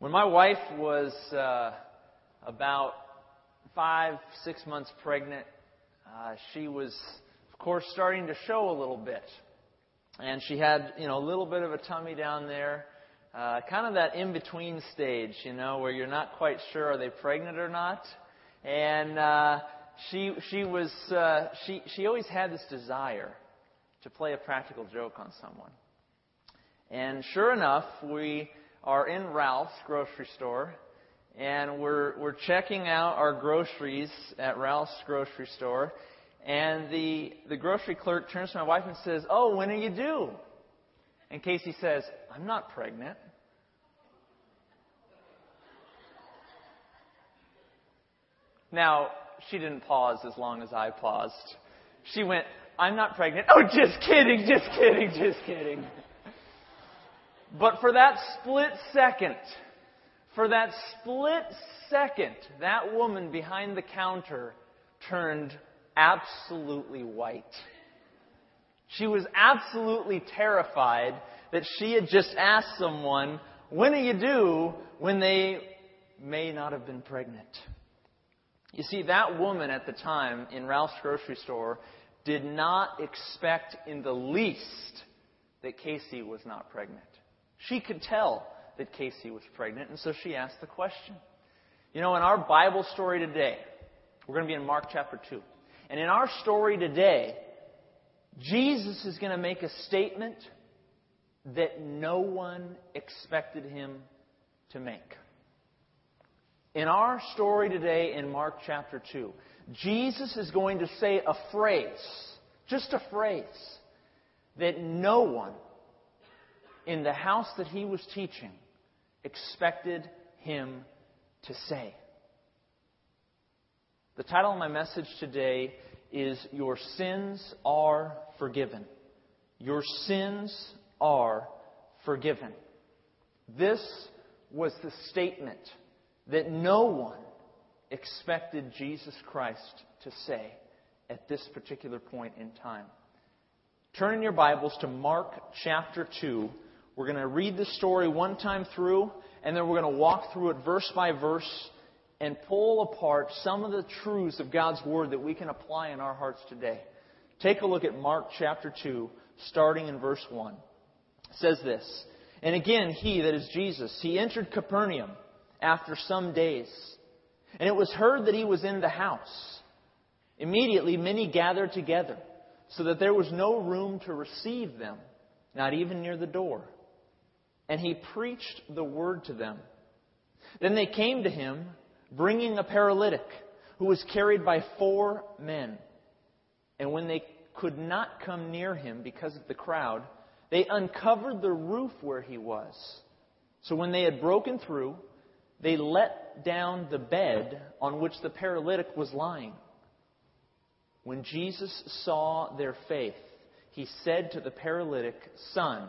When my wife was uh, about five, six months pregnant, uh, she was, of course, starting to show a little bit. And she had, you know, a little bit of a tummy down there, uh, kind of that in between stage, you know, where you're not quite sure are they pregnant or not. And uh, she she was uh, she she always had this desire to play a practical joke on someone. And sure enough, we are in Ralph's grocery store, and we're we're checking out our groceries at Ralph's grocery store, and the the grocery clerk turns to my wife and says, "Oh, when are you due?" And Casey says, "I'm not pregnant." Now, she didn't pause as long as I paused. She went, I'm not pregnant. Oh, just kidding, just kidding, just kidding. But for that split second, for that split second, that woman behind the counter turned absolutely white. She was absolutely terrified that she had just asked someone, when are you due, when they may not have been pregnant. You see, that woman at the time in Ralph's grocery store did not expect in the least that Casey was not pregnant. She could tell that Casey was pregnant, and so she asked the question. You know, in our Bible story today, we're going to be in Mark chapter 2. And in our story today, Jesus is going to make a statement that no one expected him to make. In our story today in Mark chapter 2, Jesus is going to say a phrase, just a phrase, that no one in the house that he was teaching expected him to say. The title of my message today is Your Sins Are Forgiven. Your sins are forgiven. This was the statement that no one expected Jesus Christ to say at this particular point in time. Turn in your Bibles to Mark chapter 2. We're going to read the story one time through, and then we're going to walk through it verse by verse and pull apart some of the truths of God's Word that we can apply in our hearts today. Take a look at Mark chapter 2, starting in verse 1. It says this And again, he, that is Jesus, he entered Capernaum after some days. And it was heard that he was in the house. Immediately, many gathered together, so that there was no room to receive them, not even near the door. And he preached the word to them. Then they came to him, bringing a paralytic, who was carried by four men. And when they could not come near him because of the crowd, they uncovered the roof where he was. So when they had broken through, they let down the bed on which the paralytic was lying. When Jesus saw their faith, he said to the paralytic, Son,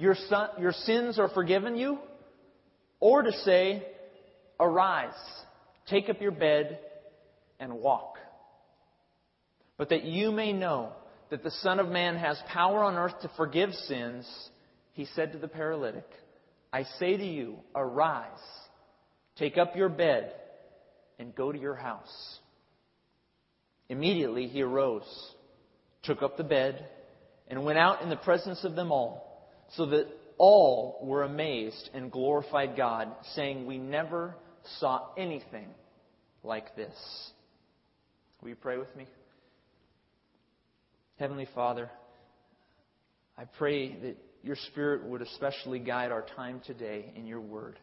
Your, son, your sins are forgiven you? Or to say, Arise, take up your bed, and walk. But that you may know that the Son of Man has power on earth to forgive sins, he said to the paralytic, I say to you, arise, take up your bed, and go to your house. Immediately he arose, took up the bed, and went out in the presence of them all, so that all were amazed and glorified God, saying, We never saw anything like this. Will you pray with me? Heavenly Father, I pray that your Spirit would especially guide our time today in your word.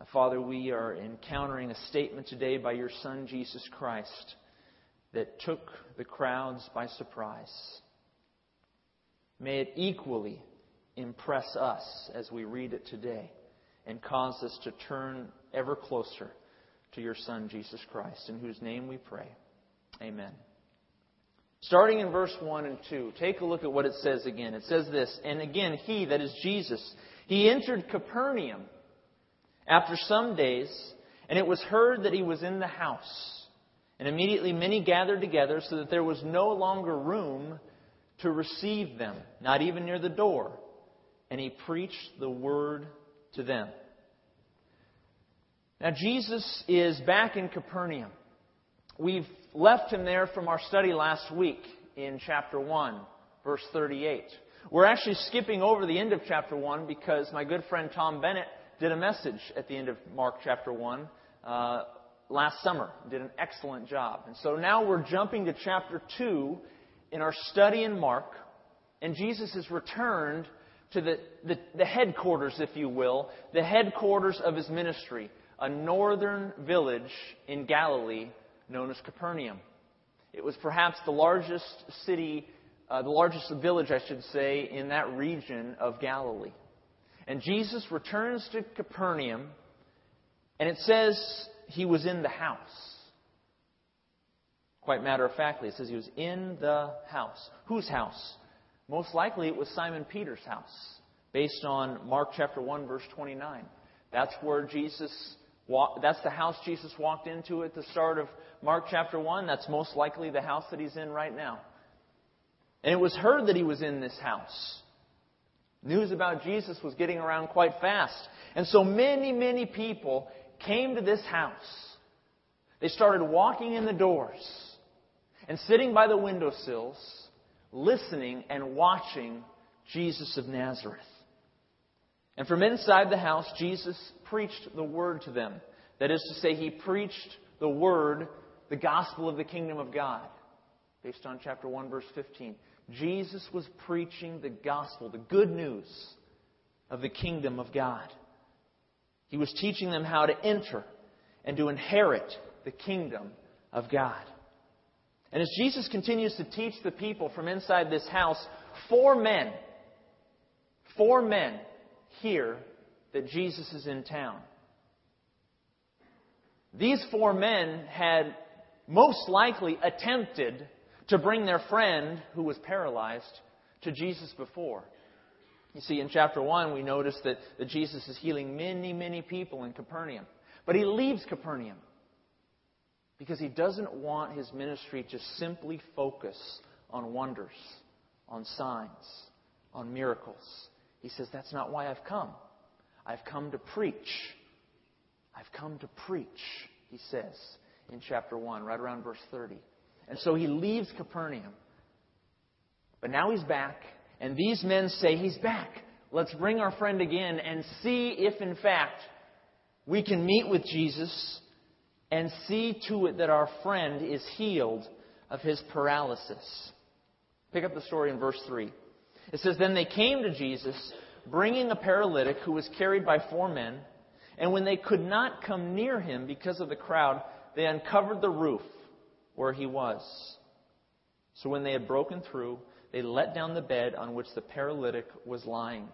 Uh, Father, we are encountering a statement today by your Son, Jesus Christ, that took the crowds by surprise. May it equally impress us as we read it today. and cause us to turn ever closer to your Son, Jesus Christ, in whose name we pray. Amen. Starting in verse 1 and 2, take a look at what it says again. It says this, and again, he, that is Jesus, he entered Capernaum after some days, and it was heard that he was in the house. And immediately many gathered together, so that there was no longer room to receive them, not even near the door. And he preached the word to them. Now, Jesus is back in Capernaum. We've left him there from our study last week in chapter 1, verse 38. We're actually skipping over the end of chapter 1 because my good friend Tom Bennett did a message at the end of Mark chapter 1 uh, last summer. Did an excellent job. And so now we're jumping to chapter 2 in our study in Mark, and Jesus has returned to the, the, the headquarters, if you will, the headquarters of his ministry, a northern village in Galilee known as Capernaum. It was perhaps the largest city, uh, the largest village, I should say, in that region of Galilee. And Jesus returns to Capernaum, and it says he was in the house. Quite matter of factly, it says he was in the house. Whose house? Most likely it was Simon Peter's house, based on Mark chapter 1, verse 29. That's where Jesus that's the house Jesus walked into at the start of Mark chapter 1. That's most likely the house that he's in right now. And it was heard that he was in this house. News about Jesus was getting around quite fast. And so many, many people came to this house. They started walking in the doors and sitting by the windowsills, listening and watching Jesus of Nazareth. And from inside the house, Jesus preached the word to them. That is to say, he preached the word, the gospel of the kingdom of God, based on chapter 1, verse 15. Jesus was preaching the gospel, the good news of the kingdom of God. He was teaching them how to enter and to inherit the kingdom of God. And as Jesus continues to teach the people from inside this house, four men, four men hear that Jesus is in town. These four men had most likely attempted to bring their friend who was paralyzed to Jesus before. You see, in chapter 1, we notice that, that Jesus is healing many, many people in Capernaum. But he leaves Capernaum because he doesn't want his ministry to simply focus on wonders, on signs, on miracles. He says, That's not why I've come. I've come to preach. I've come to preach, he says in chapter 1, right around verse 30. And so he leaves Capernaum. But now he's back, and these men say, He's back. Let's bring our friend again and see if, in fact, we can meet with Jesus and see to it that our friend is healed of his paralysis. Pick up the story in verse 3. It says, Then they came to Jesus, bringing a paralytic who was carried by four men. And when they could not come near him because of the crowd, they uncovered the roof where he was. So when they had broken through, they let down the bed on which the paralytic was lying.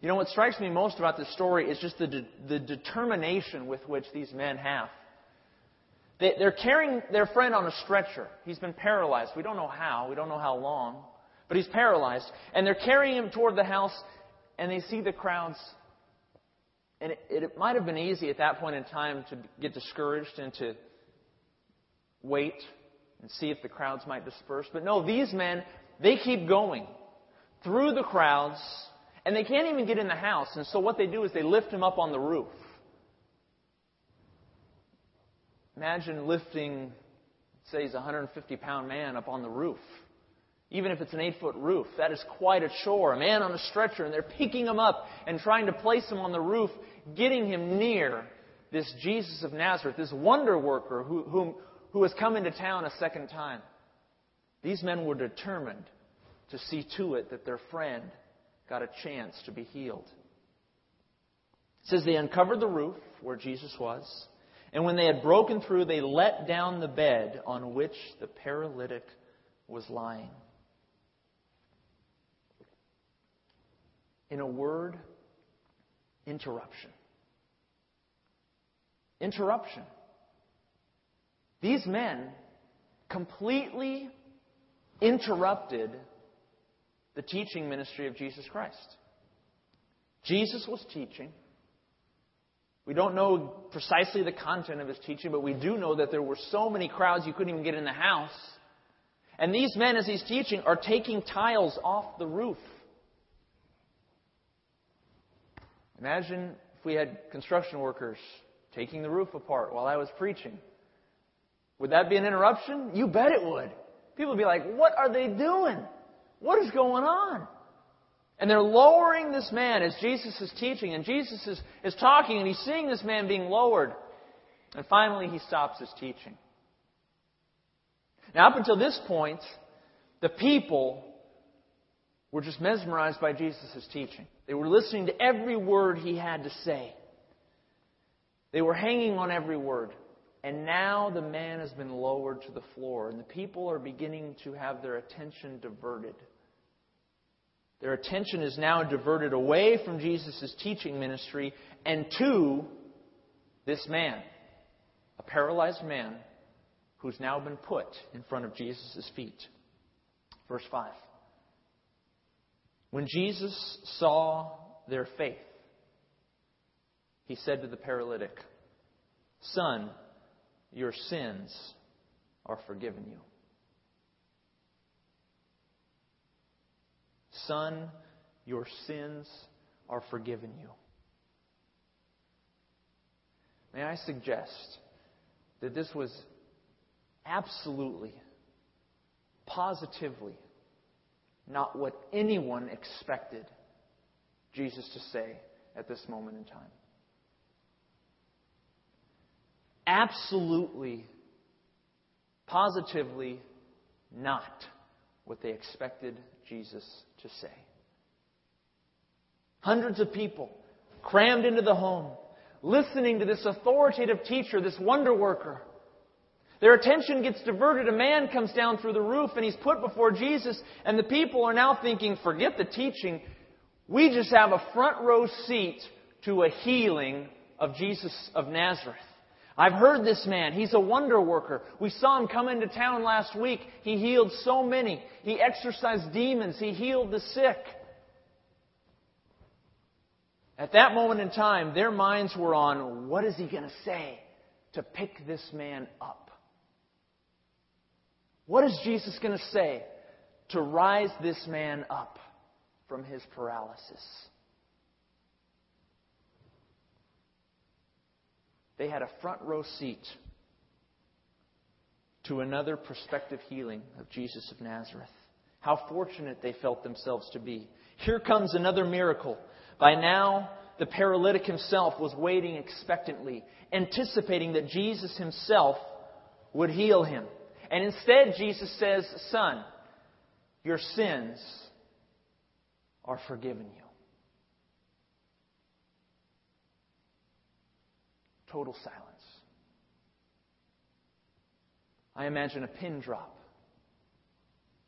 You know, what strikes me most about this story is just the, de- the determination with which these men have. They, they're carrying their friend on a stretcher. He's been paralyzed. We don't know how. We don't know how long. But he's paralyzed. And they're carrying him toward the house, and they see the crowds. And it, it might have been easy at that point in time to get discouraged and to wait and see if the crowds might disperse. But no, these men, they keep going through the crowds, and they can't even get in the house. And so what they do is they lift him up on the roof. Imagine lifting, say, he's a 150 pound man up on the roof even if it's an eight foot roof. That is quite a chore. A man on a stretcher, and they're picking him up and trying to place him on the roof, getting him near this Jesus of Nazareth, this wonder worker who, whom, who has come into town a second time. These men were determined to see to it that their friend got a chance to be healed. It says they uncovered the roof where Jesus was, and when they had broken through, they let down the bed on which the paralytic was lying. In a word, interruption. Interruption. These men completely interrupted the teaching ministry of Jesus Christ. Jesus was teaching. We don't know precisely the content of his teaching, but we do know that there were so many crowds you couldn't even get in the house. And these men, as he's teaching, are taking tiles off the roof. Imagine if we had construction workers taking the roof apart while I was preaching. Would that be an interruption? You bet it would. People would be like, What are they doing? What is going on? And they're lowering this man as Jesus is teaching, and Jesus is, is talking, and he's seeing this man being lowered. And finally, he stops his teaching. Now, up until this point, the people were just mesmerized by Jesus' teaching. They were listening to every word he had to say. They were hanging on every word. And now the man has been lowered to the floor, and the people are beginning to have their attention diverted. Their attention is now diverted away from Jesus' teaching ministry and to this man, a paralyzed man who's now been put in front of Jesus' feet. Verse 5. When Jesus saw their faith, he said to the paralytic, Son, your sins are forgiven you. Son, your sins are forgiven you. May I suggest that this was absolutely, positively not what anyone expected Jesus to say at this moment in time. Absolutely, positively not what they expected Jesus to say. Hundreds of people crammed into the home, listening to this authoritative teacher, this wonder worker. Their attention gets diverted. A man comes down through the roof and he's put before Jesus, and the people are now thinking, forget the teaching. We just have a front row seat to a healing of Jesus of Nazareth. I've heard this man. He's a wonder worker. We saw him come into town last week. He healed so many. He exorcised demons. He healed the sick. At that moment in time, their minds were on what is he going to say to pick this man up? What is Jesus going to say to rise this man up from his paralysis? They had a front row seat to another prospective healing of Jesus of Nazareth. How fortunate they felt themselves to be. Here comes another miracle. By now, the paralytic himself was waiting expectantly, anticipating that Jesus himself would heal him. And instead, Jesus says, Son, your sins are forgiven you. Total silence. I imagine a pin drop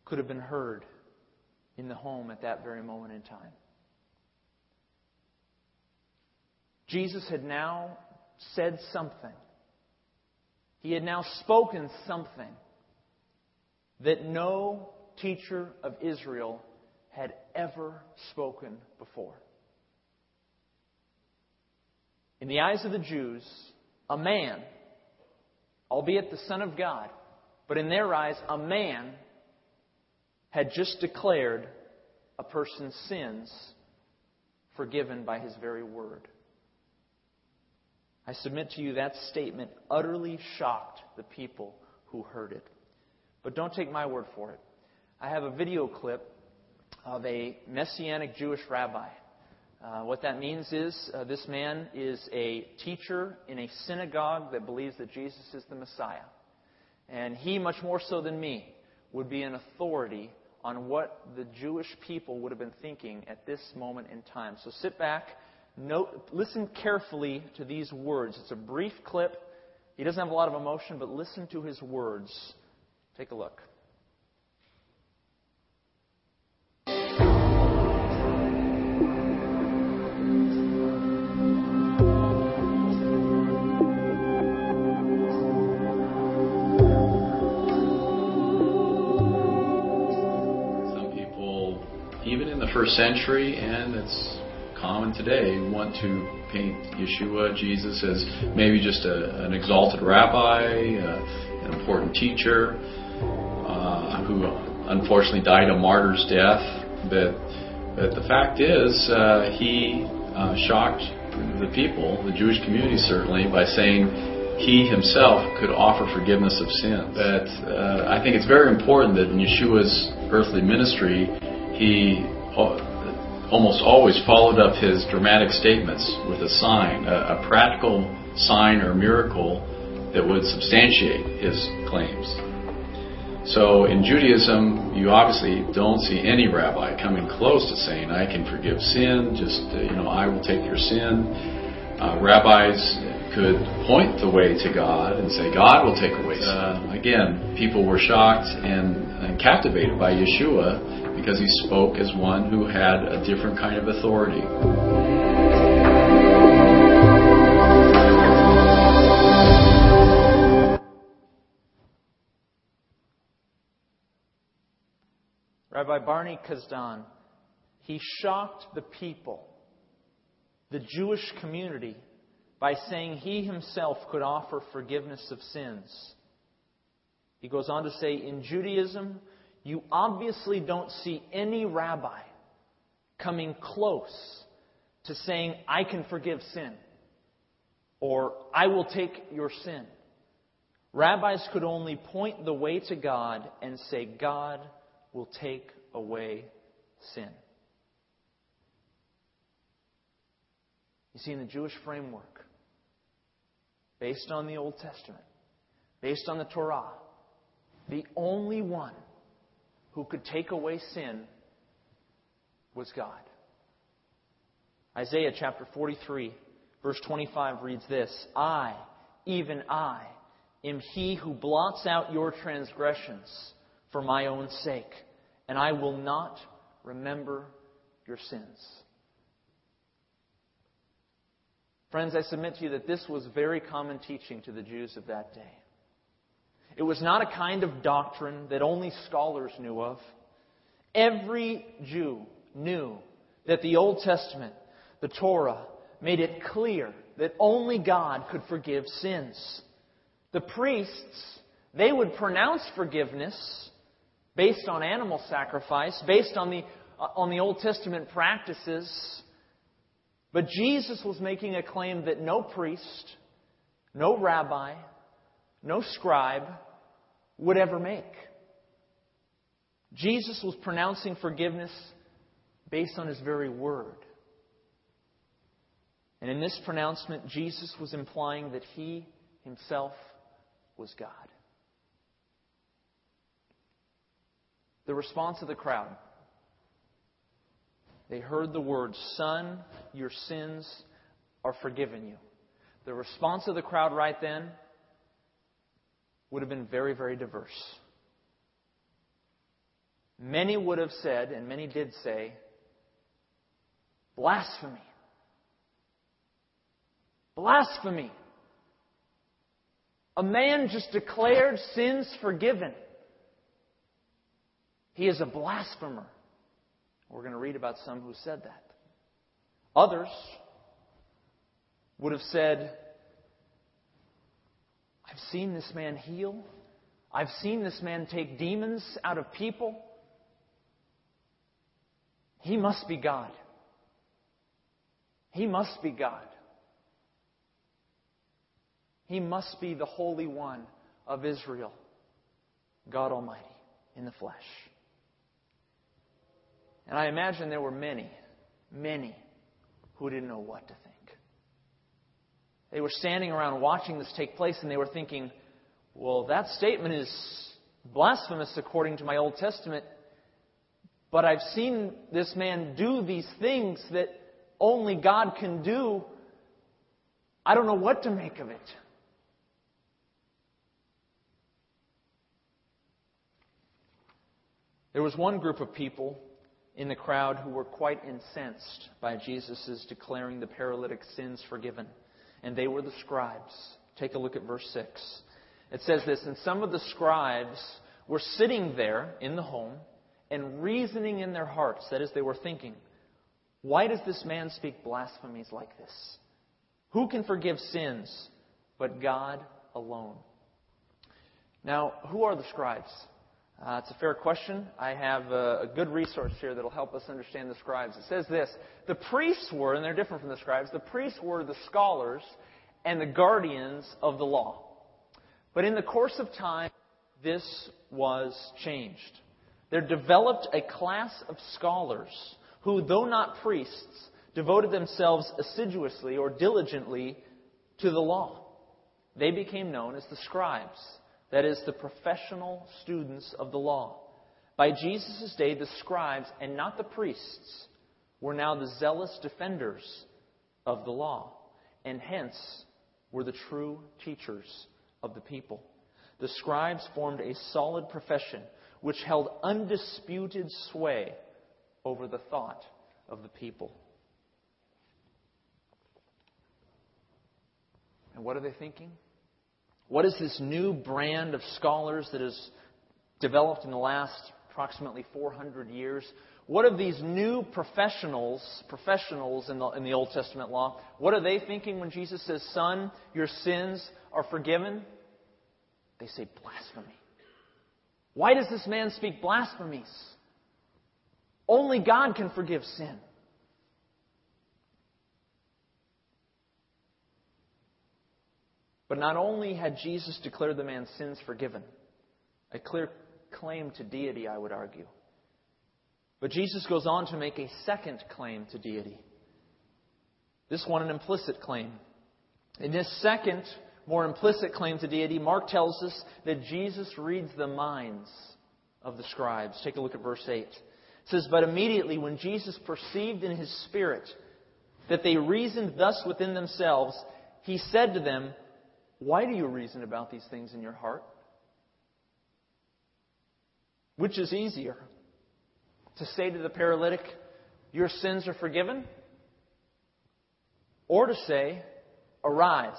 could have been heard in the home at that very moment in time. Jesus had now said something. He had now spoken something that no teacher of Israel had ever spoken before. In the eyes of the Jews, a man, albeit the Son of God, but in their eyes, a man had just declared a person's sins forgiven by his very word. I submit to you that statement utterly shocked the people who heard it. But don't take my word for it. I have a video clip of a Messianic Jewish rabbi uh, what that means is uh, this man is a teacher in a synagogue that believes that Jesus is the Messiah. And he, much more so than me, would be an authority on what the Jewish people would have been thinking at this moment in time. So sit back, note, listen carefully to these words. It's a brief clip. He doesn't have a lot of emotion, but listen to his words. Take a look. 21st century, and it's common today, want to paint Yeshua, Jesus, as maybe just a, an exalted rabbi, uh, an important teacher, uh, who unfortunately died a martyr's death. But, but the fact is, uh, he uh, shocked the people, the Jewish community certainly, by saying he himself could offer forgiveness of sin. But uh, I think it's very important that in Yeshua's earthly ministry, he almost always followed up his dramatic statements with a sign, a, a practical sign or miracle that would substantiate his claims. So in Judaism, you obviously don't see any rabbi coming close to saying, "I can forgive sin." Just uh, you know, I will take your sin. Uh, rabbis could point the way to God and say, "God will take away sin." Uh, again, people were shocked and, and captivated by Yeshua because he spoke as one who had a different kind of authority. Rabbi Barney Kasdan, he shocked the people, the Jewish community, by saying he himself could offer forgiveness of sins. He goes on to say, in Judaism, you obviously don't see any rabbi coming close to saying, I can forgive sin, or I will take your sin. Rabbis could only point the way to God and say, God will take away sin. You see, in the Jewish framework, based on the Old Testament, based on the Torah, the only one who could take away sin was God. Isaiah chapter 43, verse 25 reads this I, even I, am he who blots out your transgressions for my own sake, and I will not remember your sins. Friends, I submit to you that this was very common teaching to the Jews of that day. It was not a kind of doctrine that only scholars knew of. Every Jew knew that the Old Testament, the Torah, made it clear that only God could forgive sins. The priests, they would pronounce forgiveness based on animal sacrifice, based on the, uh, on the Old Testament practices. But Jesus was making a claim that no priest, no rabbi, no scribe would ever make. Jesus was pronouncing forgiveness based on his very word. And in this pronouncement, Jesus was implying that he himself was God. The response of the crowd. They heard the words, Son, your sins are forgiven you. The response of the crowd right then would have been very, very diverse. Many would have said, and many did say, blasphemy. Blasphemy. A man just declared sins forgiven. He is a blasphemer. We're going to read about some who said that. Others would have said, I've seen this man heal. I've seen this man take demons out of people. He must be God. He must be God. He must be the Holy One of Israel, God Almighty, in the flesh. And I imagine there were many, many who didn't know what to think. They were standing around watching this take place and they were thinking, well, that statement is blasphemous according to my Old Testament, but I've seen this man do these things that only God can do. I don't know what to make of it. There was one group of people in the crowd who were quite incensed by Jesus' declaring the paralytic sins forgiven and they were the scribes. Take a look at verse 6. It says this And some of the scribes were sitting there in the home, and reasoning in their hearts, that is, they were thinking, why does this man speak blasphemies like this? Who can forgive sins but God alone? Now, who are the scribes? Uh, it's a fair question. I have a, a good resource here that will help us understand the scribes. It says this The priests were, and they're different from the scribes, the priests were the scholars and the guardians of the law. But in the course of time, this was changed. There developed a class of scholars who, though not priests, devoted themselves assiduously or diligently to the law. They became known as the scribes, that is, the professional students of the law. By Jesus' day, the scribes, and not the priests, were now the zealous defenders of the law, and hence were the true teachers of the people. The scribes formed a solid profession which held undisputed sway over the thought of the people. And what are they thinking? What is this new brand of scholars that has developed in the last approximately 400 years? What are these new professionals, professionals in the, in the Old Testament law, what are they thinking when Jesus says, Son, your sins are forgiven? They say blasphemy. Why does this man speak blasphemies? Only God can forgive sin. But not only had Jesus declared the man's sins forgiven, a clear claim to deity, I would argue, but Jesus goes on to make a second claim to deity. This one, an implicit claim. In this second, more implicit claim to deity, Mark tells us that Jesus reads the minds of the scribes. Take a look at verse 8. It says, But immediately when Jesus perceived in his spirit that they reasoned thus within themselves, he said to them, Why do you reason about these things in your heart? Which is easier? To say to the paralytic, Your sins are forgiven? Or to say, Arise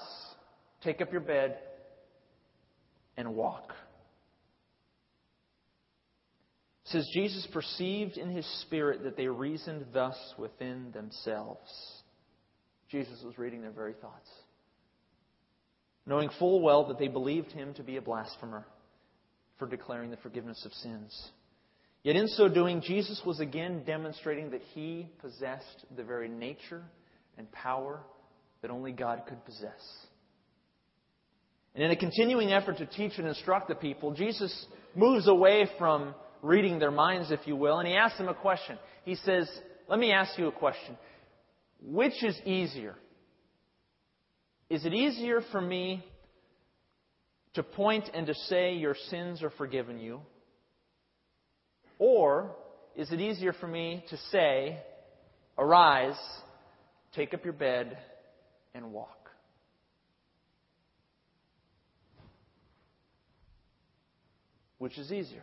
Take up your bed and walk. It says Jesus perceived in his spirit that they reasoned thus within themselves. Jesus was reading their very thoughts. Knowing full well that they believed him to be a blasphemer for declaring the forgiveness of sins. Yet in so doing, Jesus was again demonstrating that he possessed the very nature and power that only God could possess. And in a continuing effort to teach and instruct the people, Jesus moves away from reading their minds, if you will, and he asks them a question. He says, Let me ask you a question. Which is easier? Is it easier for me to point and to say your sins are forgiven you? Or is it easier for me to say, Arise, take up your bed, and walk? Which is easier?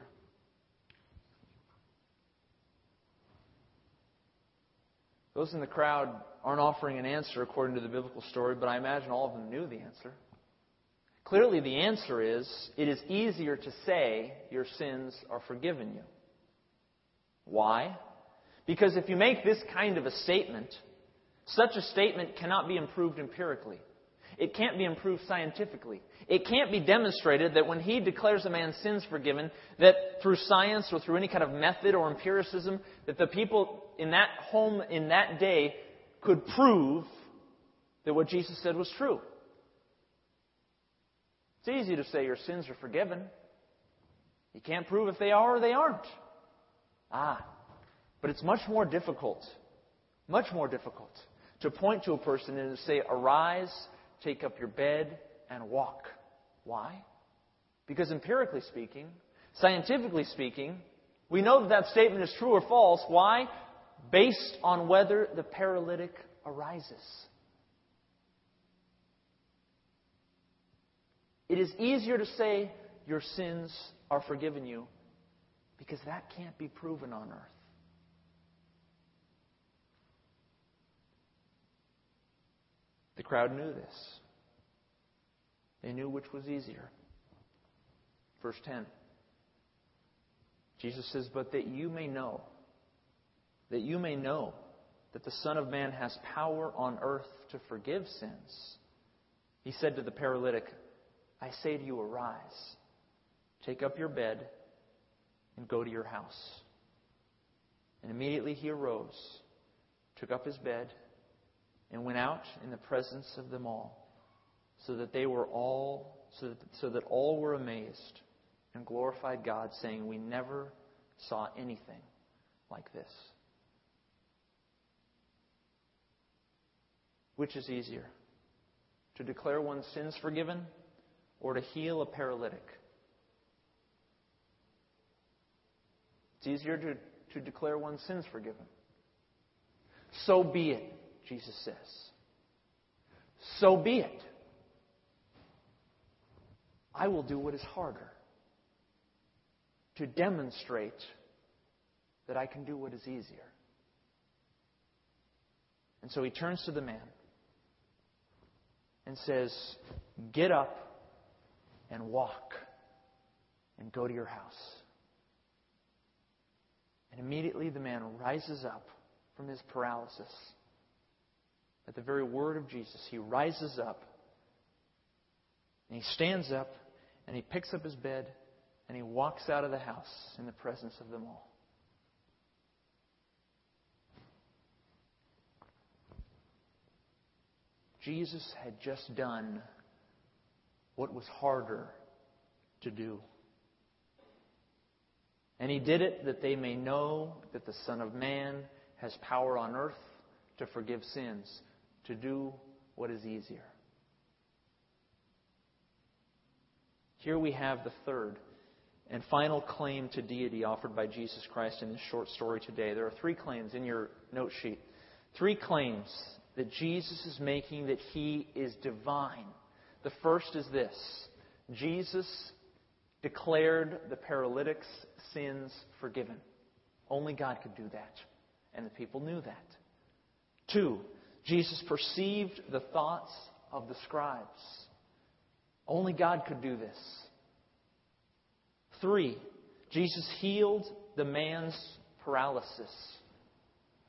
Those in the crowd aren't offering an answer according to the biblical story, but I imagine all of them knew the answer. Clearly, the answer is it is easier to say your sins are forgiven you. Why? Because if you make this kind of a statement, such a statement cannot be improved empirically. It can't be improved scientifically. It can't be demonstrated that when he declares a man's sins forgiven, that through science or through any kind of method or empiricism, that the people in that home in that day could prove that what Jesus said was true. It's easy to say your sins are forgiven. You can't prove if they are or they aren't. Ah, but it's much more difficult, much more difficult to point to a person and say, Arise, take up your bed, and walk. Why? Because empirically speaking, scientifically speaking, we know that that statement is true or false. Why? Based on whether the paralytic arises. It is easier to say your sins are forgiven you because that can't be proven on earth. The crowd knew this. They knew which was easier. Verse 10. Jesus says, But that you may know, that you may know that the Son of Man has power on earth to forgive sins. He said to the paralytic, I say to you, arise, take up your bed, and go to your house. And immediately he arose, took up his bed, and went out in the presence of them all, so that they were all so that, so that all were amazed and glorified God, saying, We never saw anything like this. Which is easier? To declare one's sins forgiven or to heal a paralytic? It's easier to, to declare one's sins forgiven. So be it, Jesus says. So be it. I will do what is harder to demonstrate that I can do what is easier. And so he turns to the man and says, Get up and walk and go to your house. And immediately the man rises up from his paralysis. At the very word of Jesus, he rises up and he stands up and he picks up his bed and he walks out of the house in the presence of them all. Jesus had just done what was harder to do. And he did it that they may know that the Son of Man has power on earth to forgive sins, to do what is easier. Here we have the third and final claim to deity offered by Jesus Christ in this short story today. There are three claims in your note sheet. Three claims that Jesus is making that he is divine. The first is this Jesus declared the paralytic's sins forgiven. Only God could do that, and the people knew that. Two, Jesus perceived the thoughts of the scribes. Only God could do this. Three, Jesus healed the man's paralysis.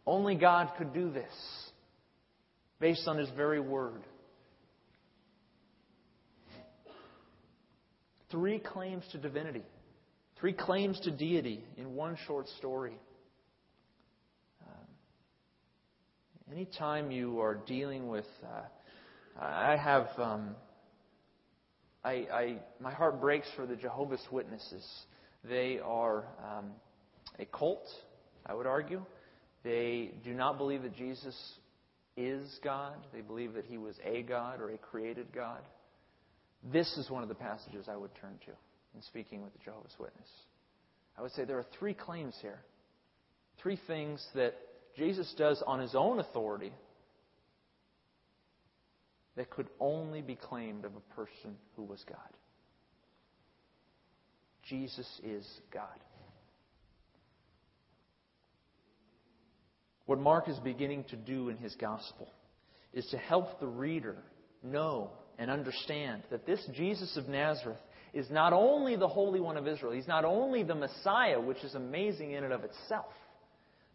Only God could do this based on his very word. Three claims to divinity, three claims to deity in one short story. Um, anytime you are dealing with, uh, I have. Um, I, I, my heart breaks for the Jehovah's Witnesses. They are um, a cult, I would argue. They do not believe that Jesus is God. They believe that he was a God or a created God. This is one of the passages I would turn to in speaking with the Jehovah's Witness. I would say there are three claims here. Three things that Jesus does on his own authority that could only be claimed of a person who was God. Jesus is God. What Mark is beginning to do in his gospel is to help the reader know and understand that this Jesus of Nazareth is not only the Holy One of Israel, he's not only the Messiah, which is amazing in and of itself.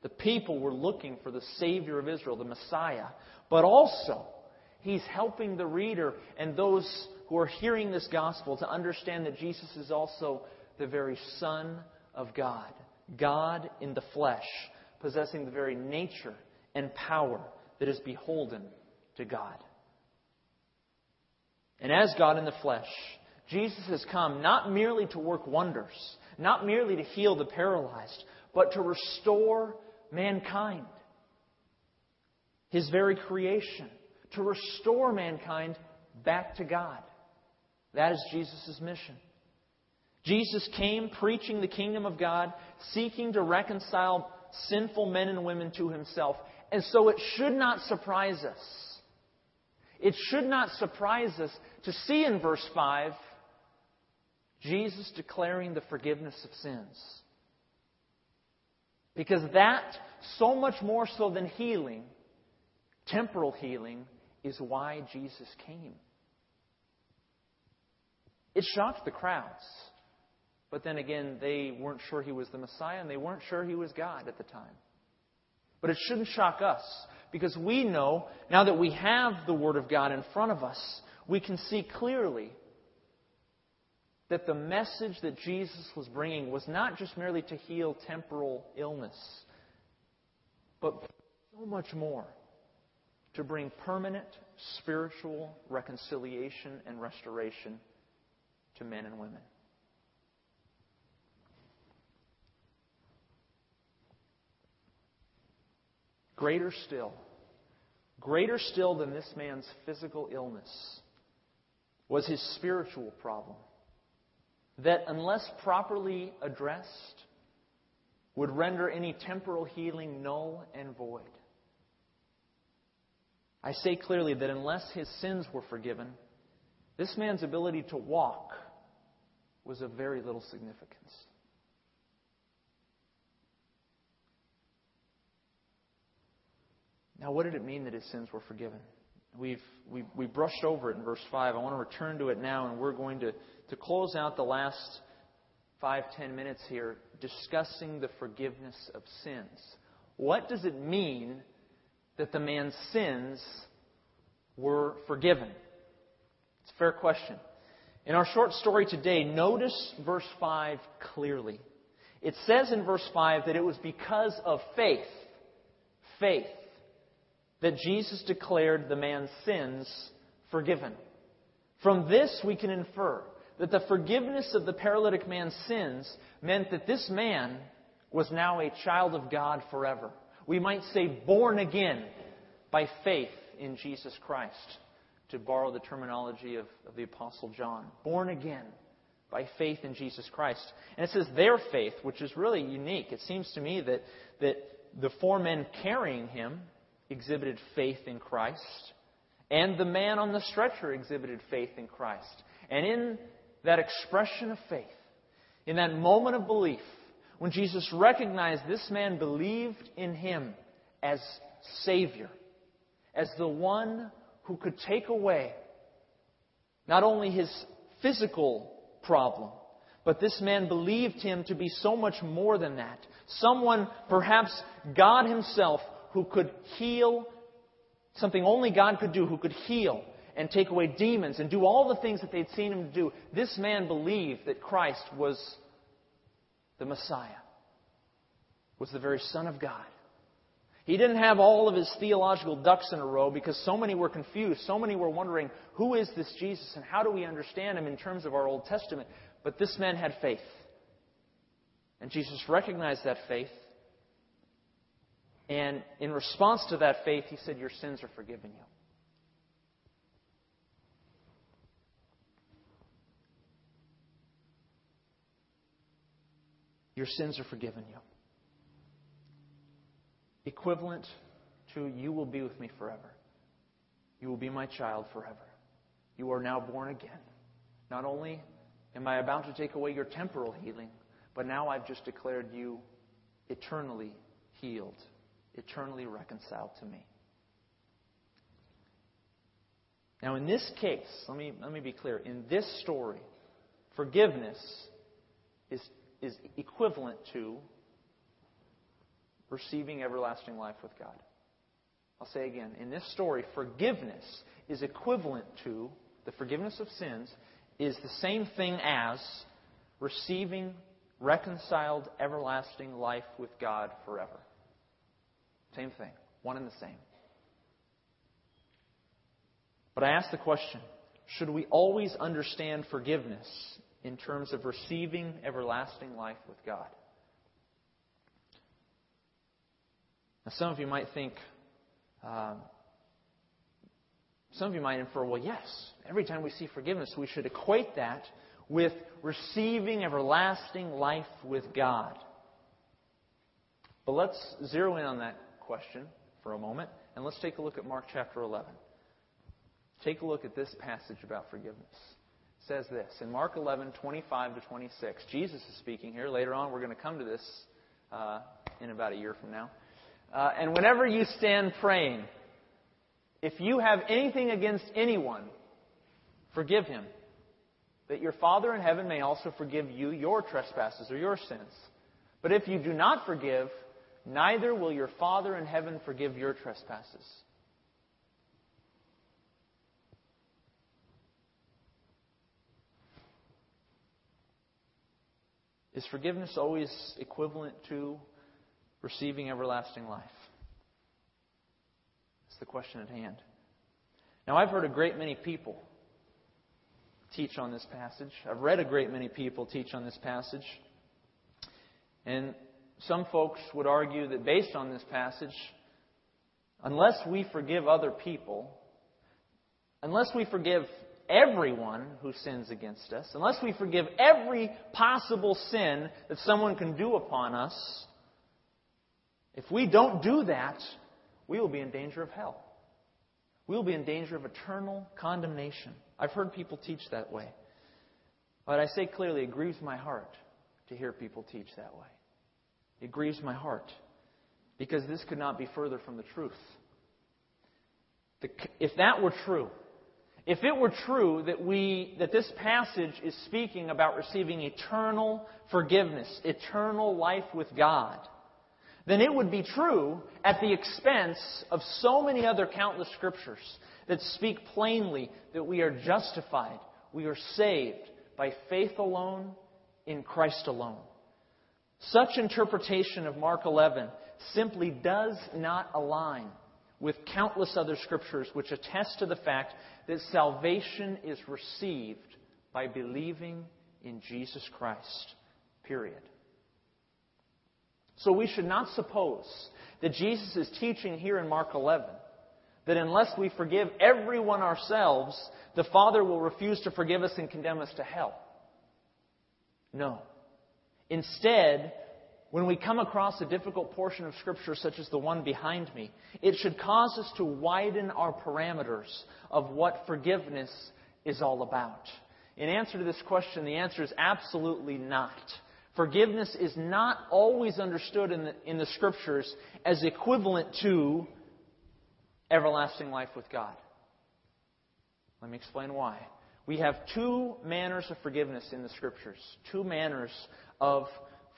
The people were looking for the Savior of Israel, the Messiah, but also He's helping the reader and those who are hearing this gospel to understand that Jesus is also the very Son of God, God in the flesh, possessing the very nature and power that is beholden to God. And as God in the flesh, Jesus has come not merely to work wonders, not merely to heal the paralyzed, but to restore mankind, his very creation to restore mankind back to God. That is Jesus' mission. Jesus came preaching the kingdom of God, seeking to reconcile sinful men and women to himself. And so it should not surprise us. It should not surprise us to see in verse 5 Jesus declaring the forgiveness of sins. Because that, so much more so than healing, temporal healing, is why Jesus came. It shocked the crowds. But then again, they weren't sure he was the Messiah and they weren't sure he was God at the time. But it shouldn't shock us because we know, now that we have the Word of God in front of us, we can see clearly that the message that Jesus was bringing was not just merely to heal temporal illness, but so much more to bring permanent spiritual reconciliation and restoration to men and women. Greater still, greater still than this man's physical illness was his spiritual problem. That, unless properly addressed, would render any temporal healing null and void. I say clearly that unless his sins were forgiven, this man's ability to walk was of very little significance. Now, what did it mean that his sins were forgiven? We've, we, we brushed over it in verse 5. I want to return to it now, and we're going to, to close out the last five, ten minutes here discussing the forgiveness of sins. What does it mean that the man's sins were forgiven? It's a fair question. In our short story today, notice verse 5 clearly. It says in verse 5 that it was because of faith, faith, that Jesus declared the man's sins forgiven. From this, we can infer that the forgiveness of the paralytic man's sins meant that this man was now a child of God forever. We might say born again by faith in Jesus Christ, to borrow the terminology of, of the Apostle John. Born again by faith in Jesus Christ. And it says their faith, which is really unique. It seems to me that, that the four men carrying him exhibited faith in Christ, and the man on the stretcher exhibited faith in Christ. And in that expression of faith, in that moment of belief, when Jesus recognized this man believed in him as Savior, as the one who could take away not only his physical problem, but this man believed him to be so much more than that. Someone, perhaps God Himself, who could heal something only God could do, who could heal and take away demons and do all the things that they'd seen him do. This man believed that Christ was the Messiah, was the very Son of God. He didn't have all of his theological ducks in a row because so many were confused. So many were wondering, who is this Jesus and how do we understand him in terms of our Old Testament? But this man had faith. And Jesus recognized that faith and in response to that faith, he said, Your sins are forgiven you. Your sins are forgiven you. Equivalent to, You will be with me forever. You will be my child forever. You are now born again. Not only am I about to take away your temporal healing, but now I've just declared you eternally healed eternally reconciled to me. Now, in this case, let me, let me be clear. In this story, forgiveness is, is equivalent to receiving everlasting life with God. I'll say again. In this story, forgiveness is equivalent to, the forgiveness of sins is the same thing as receiving reconciled everlasting life with God forever. Same thing, one and the same. But I ask the question should we always understand forgiveness in terms of receiving everlasting life with God? Now, some of you might think, um, some of you might infer, well, yes, every time we see forgiveness, we should equate that with receiving everlasting life with God. But let's zero in on that question for a moment, and let's take a look at Mark chapter 11. Take a look at this passage about forgiveness. It says this in Mark 11, 25 to 26. Jesus is speaking here. Later on, we're going to come to this uh, in about a year from now. Uh, and whenever you stand praying, if you have anything against anyone, forgive him, that your Father in heaven may also forgive you your trespasses or your sins. But if you do not forgive, neither will your Father in heaven forgive your trespasses. Is forgiveness always equivalent to receiving everlasting life? That's the question at hand. Now, I've heard a great many people teach on this passage. I've read a great many people teach on this passage. And some folks would argue that based on this passage, unless we forgive other people, unless we forgive everyone who sins against us, unless we forgive every possible sin that someone can do upon us, if we don't do that, we will be in danger of hell. We will be in danger of eternal condemnation. I've heard people teach that way. But I say clearly, it grieves my heart to hear people teach that way. It grieves my heart because this could not be further from the truth. The, if that were true, if it were true that we that this passage is speaking about receiving eternal forgiveness, eternal life with God, then it would be true at the expense of so many other countless scriptures that speak plainly that we are justified, we are saved by faith alone in Christ alone. Such interpretation of Mark 11 simply does not align with countless other scriptures which attest to the fact that salvation is received by believing in Jesus Christ. Period. So we should not suppose that Jesus is teaching here in Mark 11 that unless we forgive everyone ourselves, the Father will refuse to forgive us and condemn us to hell. No. Instead, when we come across a difficult portion of Scripture such as the one behind me, it should cause us to widen our parameters of what forgiveness is all about. In answer to this question, the answer is absolutely not. Forgiveness is not always understood in the, in the Scriptures as equivalent to everlasting life with God. Let me explain why. We have two manners of forgiveness in the Scriptures, two manners of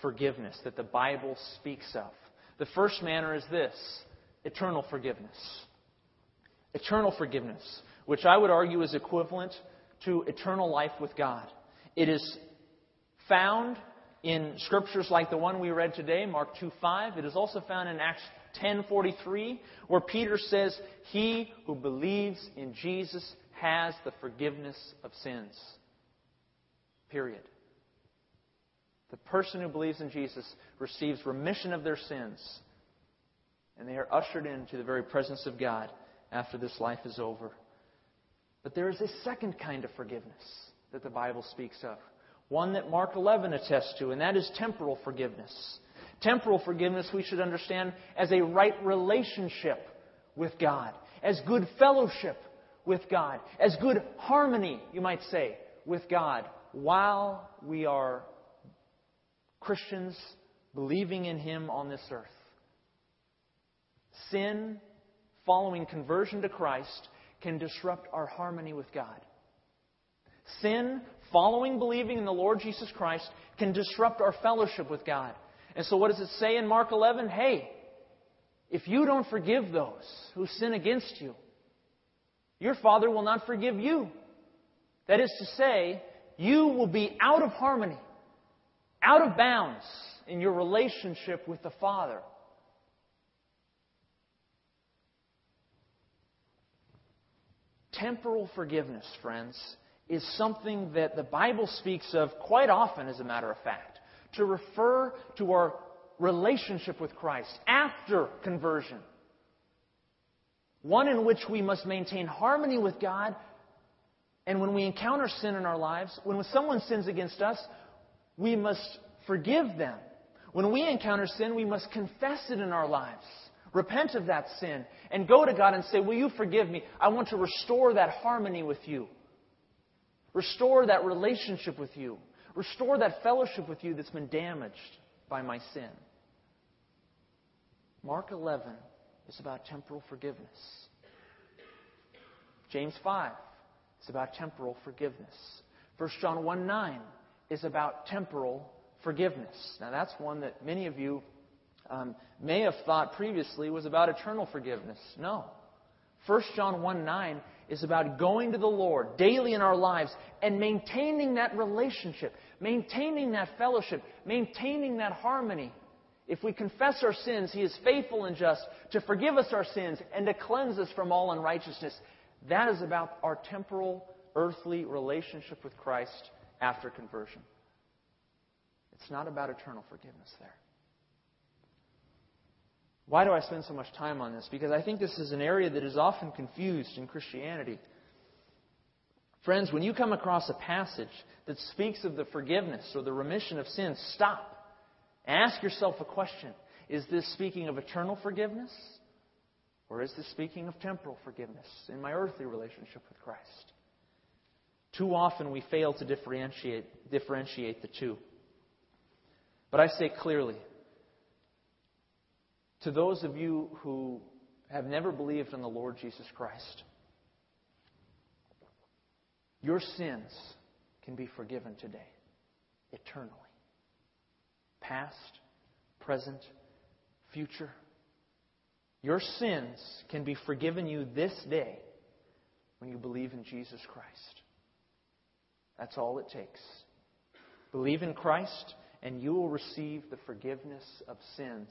forgiveness that the Bible speaks of. The first manner is this eternal forgiveness. Eternal forgiveness, which I would argue is equivalent to eternal life with God. It is found in scriptures like the one we read today, Mark 2:5. It is also found in Acts 10:43, where Peter says, "He who believes in Jesus has the forgiveness of sins." Period. The person who believes in Jesus receives remission of their sins, and they are ushered into the very presence of God after this life is over. But there is a second kind of forgiveness that the Bible speaks of, one that Mark 11 attests to, and that is temporal forgiveness. Temporal forgiveness we should understand as a right relationship with God, as good fellowship with God, as good harmony, you might say, with God while we are Christians believing in Him on this earth. Sin, following conversion to Christ, can disrupt our harmony with God. Sin, following believing in the Lord Jesus Christ, can disrupt our fellowship with God. And so, what does it say in Mark 11? Hey, if you don't forgive those who sin against you, your Father will not forgive you. That is to say, you will be out of harmony out of bounds in your relationship with the Father. Temporal forgiveness, friends, is something that the Bible speaks of quite often, as a matter of fact, to refer to our relationship with Christ after conversion. One in which we must maintain harmony with God. And when we encounter sin in our lives, when someone sins against us, we must forgive them. When we encounter sin, we must confess it in our lives. Repent of that sin and go to God and say, Will you forgive me? I want to restore that harmony with you. Restore that relationship with you. Restore that fellowship with you that's been damaged by my sin. Mark 11 is about temporal forgiveness. James 5 is about temporal forgiveness. 1 John 1 9 is about temporal forgiveness. Now, that's one that many of you um, may have thought previously was about eternal forgiveness. No. 1 John 1 9 is about going to the Lord daily in our lives and maintaining that relationship, maintaining that fellowship, maintaining that harmony. If we confess our sins, He is faithful and just to forgive us our sins and to cleanse us from all unrighteousness. That is about our temporal, earthly relationship with Christ after conversion. It's not about eternal forgiveness there. Why do I spend so much time on this? Because I think this is an area that is often confused in Christianity. Friends, when you come across a passage that speaks of the forgiveness or the remission of sins, stop. Ask yourself a question. Is this speaking of eternal forgiveness? Or is this speaking of temporal forgiveness in my earthly relationship with Christ? Too often we fail to differentiate, differentiate the two. But I say clearly to those of you who have never believed in the Lord Jesus Christ, your sins can be forgiven today, eternally. Past, present, future. Your sins can be forgiven you this day when you believe in Jesus Christ. That's all it takes. Believe in Christ, and you will receive the forgiveness of sins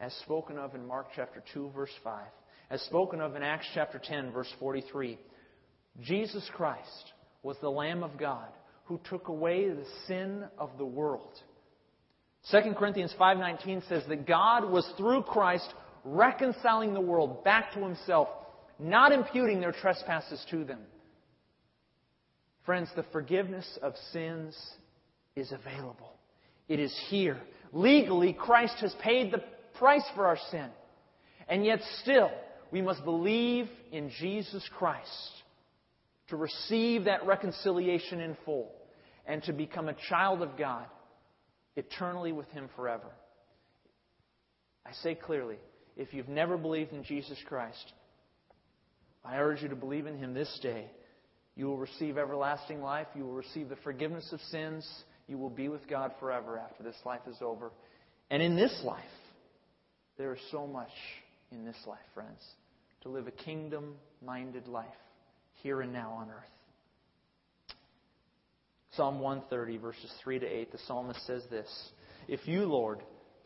as spoken of in Mark chapter 2, verse 5, as spoken of in Acts chapter 10, verse 43. Jesus Christ was the Lamb of God who took away the sin of the world. 2 Corinthians 5:19 says that God was through Christ reconciling the world back to himself, not imputing their trespasses to them. Friends, the forgiveness of sins is available. It is here. Legally, Christ has paid the price for our sin. And yet, still, we must believe in Jesus Christ to receive that reconciliation in full and to become a child of God eternally with Him forever. I say clearly, if you've never believed in Jesus Christ, I urge you to believe in Him this day. You will receive everlasting life. You will receive the forgiveness of sins. You will be with God forever after this life is over. And in this life, there is so much in this life, friends, to live a kingdom minded life here and now on earth. Psalm 130, verses 3 to 8, the psalmist says this If you, Lord,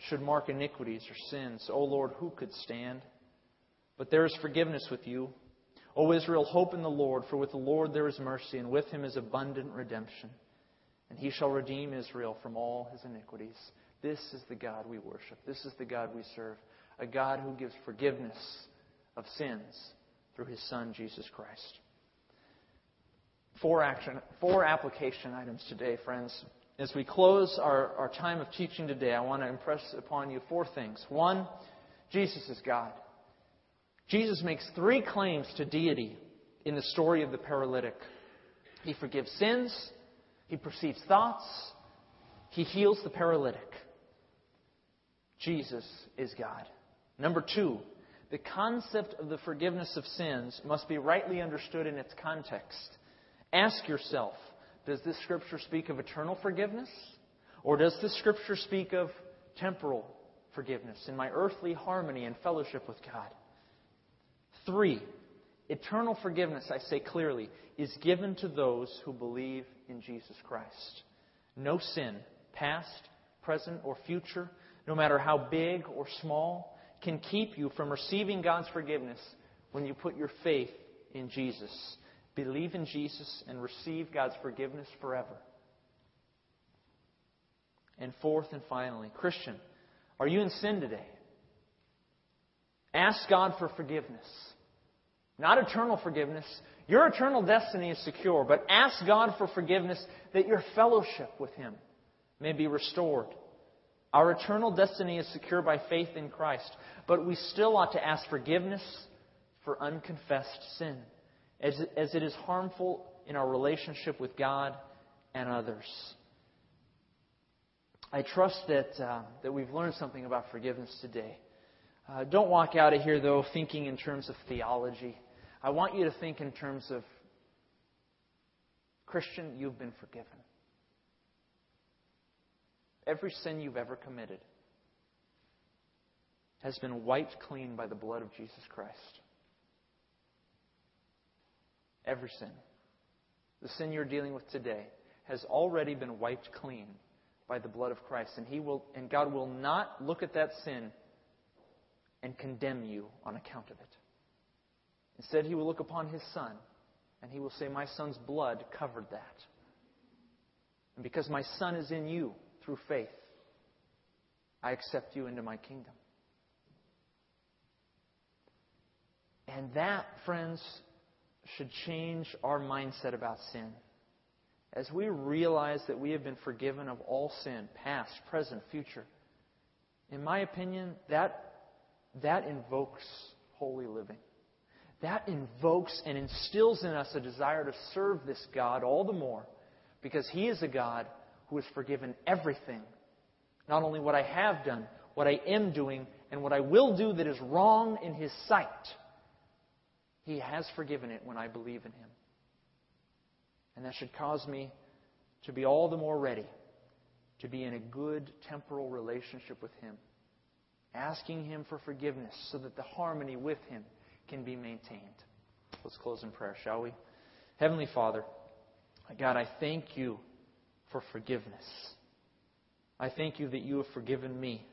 should mark iniquities or sins, O Lord, who could stand? But there is forgiveness with you. O Israel, hope in the Lord, for with the Lord there is mercy, and with him is abundant redemption. And he shall redeem Israel from all his iniquities. This is the God we worship. This is the God we serve. A God who gives forgiveness of sins through his Son, Jesus Christ. Four, action, four application items today, friends. As we close our, our time of teaching today, I want to impress upon you four things. One, Jesus is God. Jesus makes three claims to deity in the story of the paralytic. He forgives sins, he perceives thoughts, he heals the paralytic. Jesus is God. Number two, the concept of the forgiveness of sins must be rightly understood in its context. Ask yourself, does this scripture speak of eternal forgiveness? Or does this scripture speak of temporal forgiveness in my earthly harmony and fellowship with God? Three, eternal forgiveness, I say clearly, is given to those who believe in Jesus Christ. No sin, past, present, or future, no matter how big or small, can keep you from receiving God's forgiveness when you put your faith in Jesus. Believe in Jesus and receive God's forgiveness forever. And fourth and finally, Christian, are you in sin today? Ask God for forgiveness. Not eternal forgiveness. Your eternal destiny is secure, but ask God for forgiveness that your fellowship with Him may be restored. Our eternal destiny is secure by faith in Christ, but we still ought to ask forgiveness for unconfessed sin, as, as it is harmful in our relationship with God and others. I trust that, uh, that we've learned something about forgiveness today. Uh, don't walk out of here, though, thinking in terms of theology. I want you to think in terms of Christian, you've been forgiven. Every sin you've ever committed has been wiped clean by the blood of Jesus Christ. Every sin. The sin you're dealing with today has already been wiped clean by the blood of Christ. And, he will, and God will not look at that sin and condemn you on account of it. Instead, He will look upon His Son and He will say, My Son's blood covered that. And because my Son is in you through faith, I accept you into my kingdom. And that, friends, should change our mindset about sin. As we realize that we have been forgiven of all sin, past, present, future, in my opinion, that, that invokes holy living. That invokes and instills in us a desire to serve this God all the more because He is a God who has forgiven everything. Not only what I have done, what I am doing, and what I will do that is wrong in His sight. He has forgiven it when I believe in Him. And that should cause me to be all the more ready to be in a good temporal relationship with Him, asking Him for forgiveness so that the harmony with Him can be maintained. Let's close in prayer, shall we? Heavenly Father, God, I thank you for forgiveness. I thank you that you have forgiven me,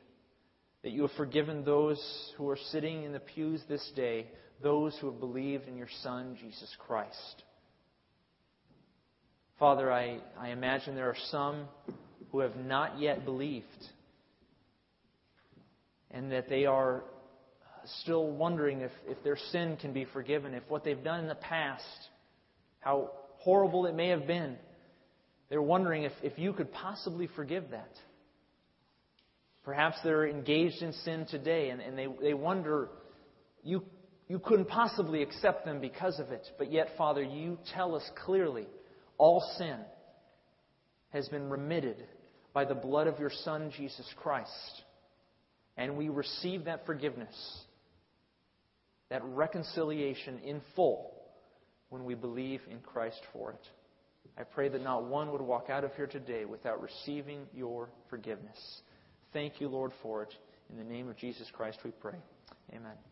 that you have forgiven those who are sitting in the pews this day, those who have believed in your Son, Jesus Christ. Father, I, I imagine there are some who have not yet believed and that they are still wondering if, if their sin can be forgiven, if what they've done in the past, how horrible it may have been, they're wondering if, if you could possibly forgive that. Perhaps they're engaged in sin today and, and they, they wonder, you, you couldn't possibly accept them because of it. But yet, Father, you tell us clearly all sin has been remitted by the blood of your Son, Jesus Christ. And we receive that forgiveness, that reconciliation in full when we believe in Christ for it. I pray that not one would walk out of here today without receiving your forgiveness. Thank you, Lord, for it. In the name of Jesus Christ we pray. Amen.